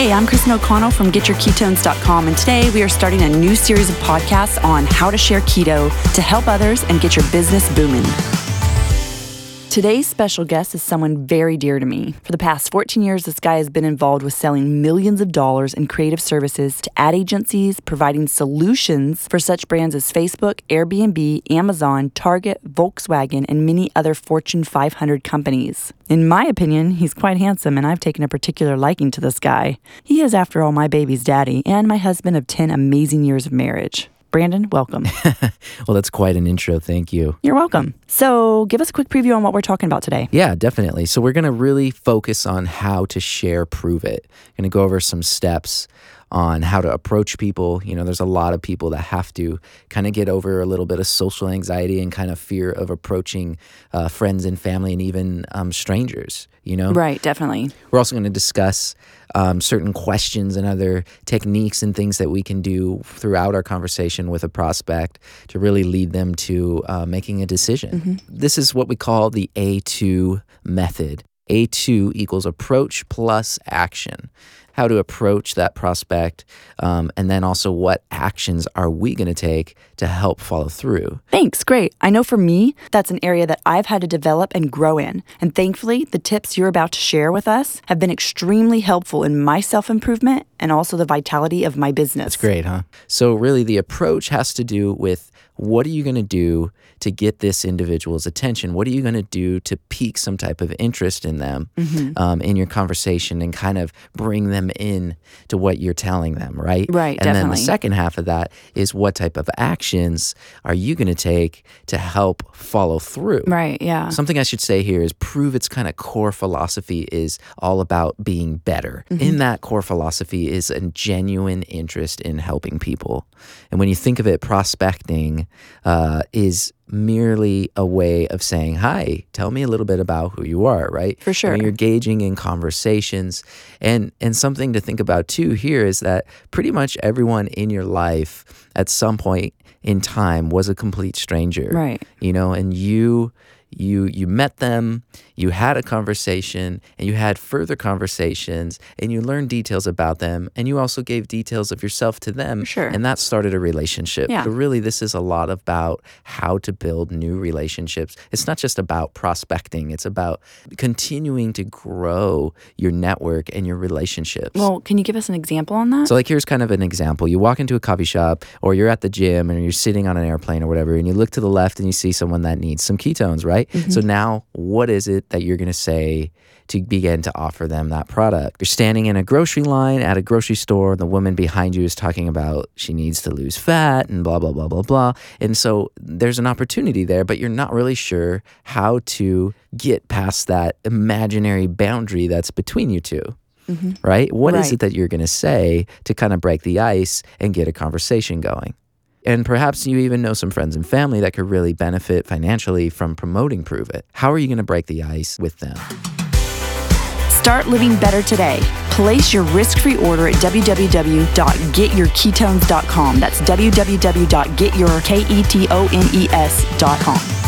Hey, I'm Kristen O'Connell from GetYourKetones.com, and today we are starting a new series of podcasts on how to share keto to help others and get your business booming. Today's special guest is someone very dear to me. For the past 14 years, this guy has been involved with selling millions of dollars in creative services to ad agencies, providing solutions for such brands as Facebook, Airbnb, Amazon, Target, Volkswagen, and many other Fortune 500 companies. In my opinion, he's quite handsome, and I've taken a particular liking to this guy. He is, after all, my baby's daddy and my husband of 10 amazing years of marriage. Brandon, welcome. well, that's quite an intro. Thank you. You're welcome. So, give us a quick preview on what we're talking about today. Yeah, definitely. So, we're going to really focus on how to share Pruvit. Going to go over some steps on how to approach people. You know, there's a lot of people that have to kind of get over a little bit of social anxiety and kind of fear of approaching uh, friends and family and even um, strangers, you know? Right, definitely. We're also going to discuss um, certain questions and other techniques and things that we can do throughout our conversation with a prospect to really lead them to uh, making a decision. Mm-hmm. This is what we call the A2 method. A2 equals approach plus action how to approach that prospect, um, and then also what actions are we going to take to help follow through. Thanks, great. I know for me, that's an area that I've had to develop and grow in. And thankfully, the tips you're about to share with us have been extremely helpful in my self improvement and also the vitality of my business. That's great, huh? So, really, the approach has to do with what are you going to do to get this individual's attention? What are you going to do to pique some type of interest in them mm-hmm. um, in your conversation and kind of bring them in to what you're telling them, right? Right. And definitely. then the second half of that is what type of actions are you going to take to help follow through? Right. Yeah. Something I should say here is Pruvit's kind of core philosophy is all about being better. Mm-hmm. In that core philosophy is a genuine interest in helping people. And when you think of it, prospecting uh, is merely a way of saying, Hi, tell me a little bit about who you are, right? For sure. When you're gauging in conversations. And and something to think about too here is that pretty much everyone in your life at some point in time was a complete stranger. Right. You know, and you you you met them, you had a conversation, and you had further conversations, and you learned details about them, and you also gave details of yourself to them, sure. and that started a relationship. Yeah. But really, this is a lot about how to build new relationships. It's not just about prospecting; it's about continuing to grow your network and your relationships. Well, can you give us an example on that? So, like, here's kind of an example: you walk into a coffee shop, or you're at the gym, and you're sitting on an airplane or whatever, and you look to the left and you see someone that needs some ketones, right? Right? Mm-hmm. So now, what is it that you're going to say to begin to offer them that product? You're standing in a grocery line at a grocery store, and the woman behind you is talking about she needs to lose fat and blah, blah, blah, blah, blah. And so there's an opportunity there, but you're not really sure how to get past that imaginary boundary that's between you 2 mm-hmm. Right? What right. is it that you're going to say to kind of break the ice and get a conversation going? And perhaps you even know some friends and family that could really benefit financially from promoting Pruvit. How are you going to break the ice with them? Start living better today. Place your risk free order at www.getyourketones.com. That's www.getyourketones.com.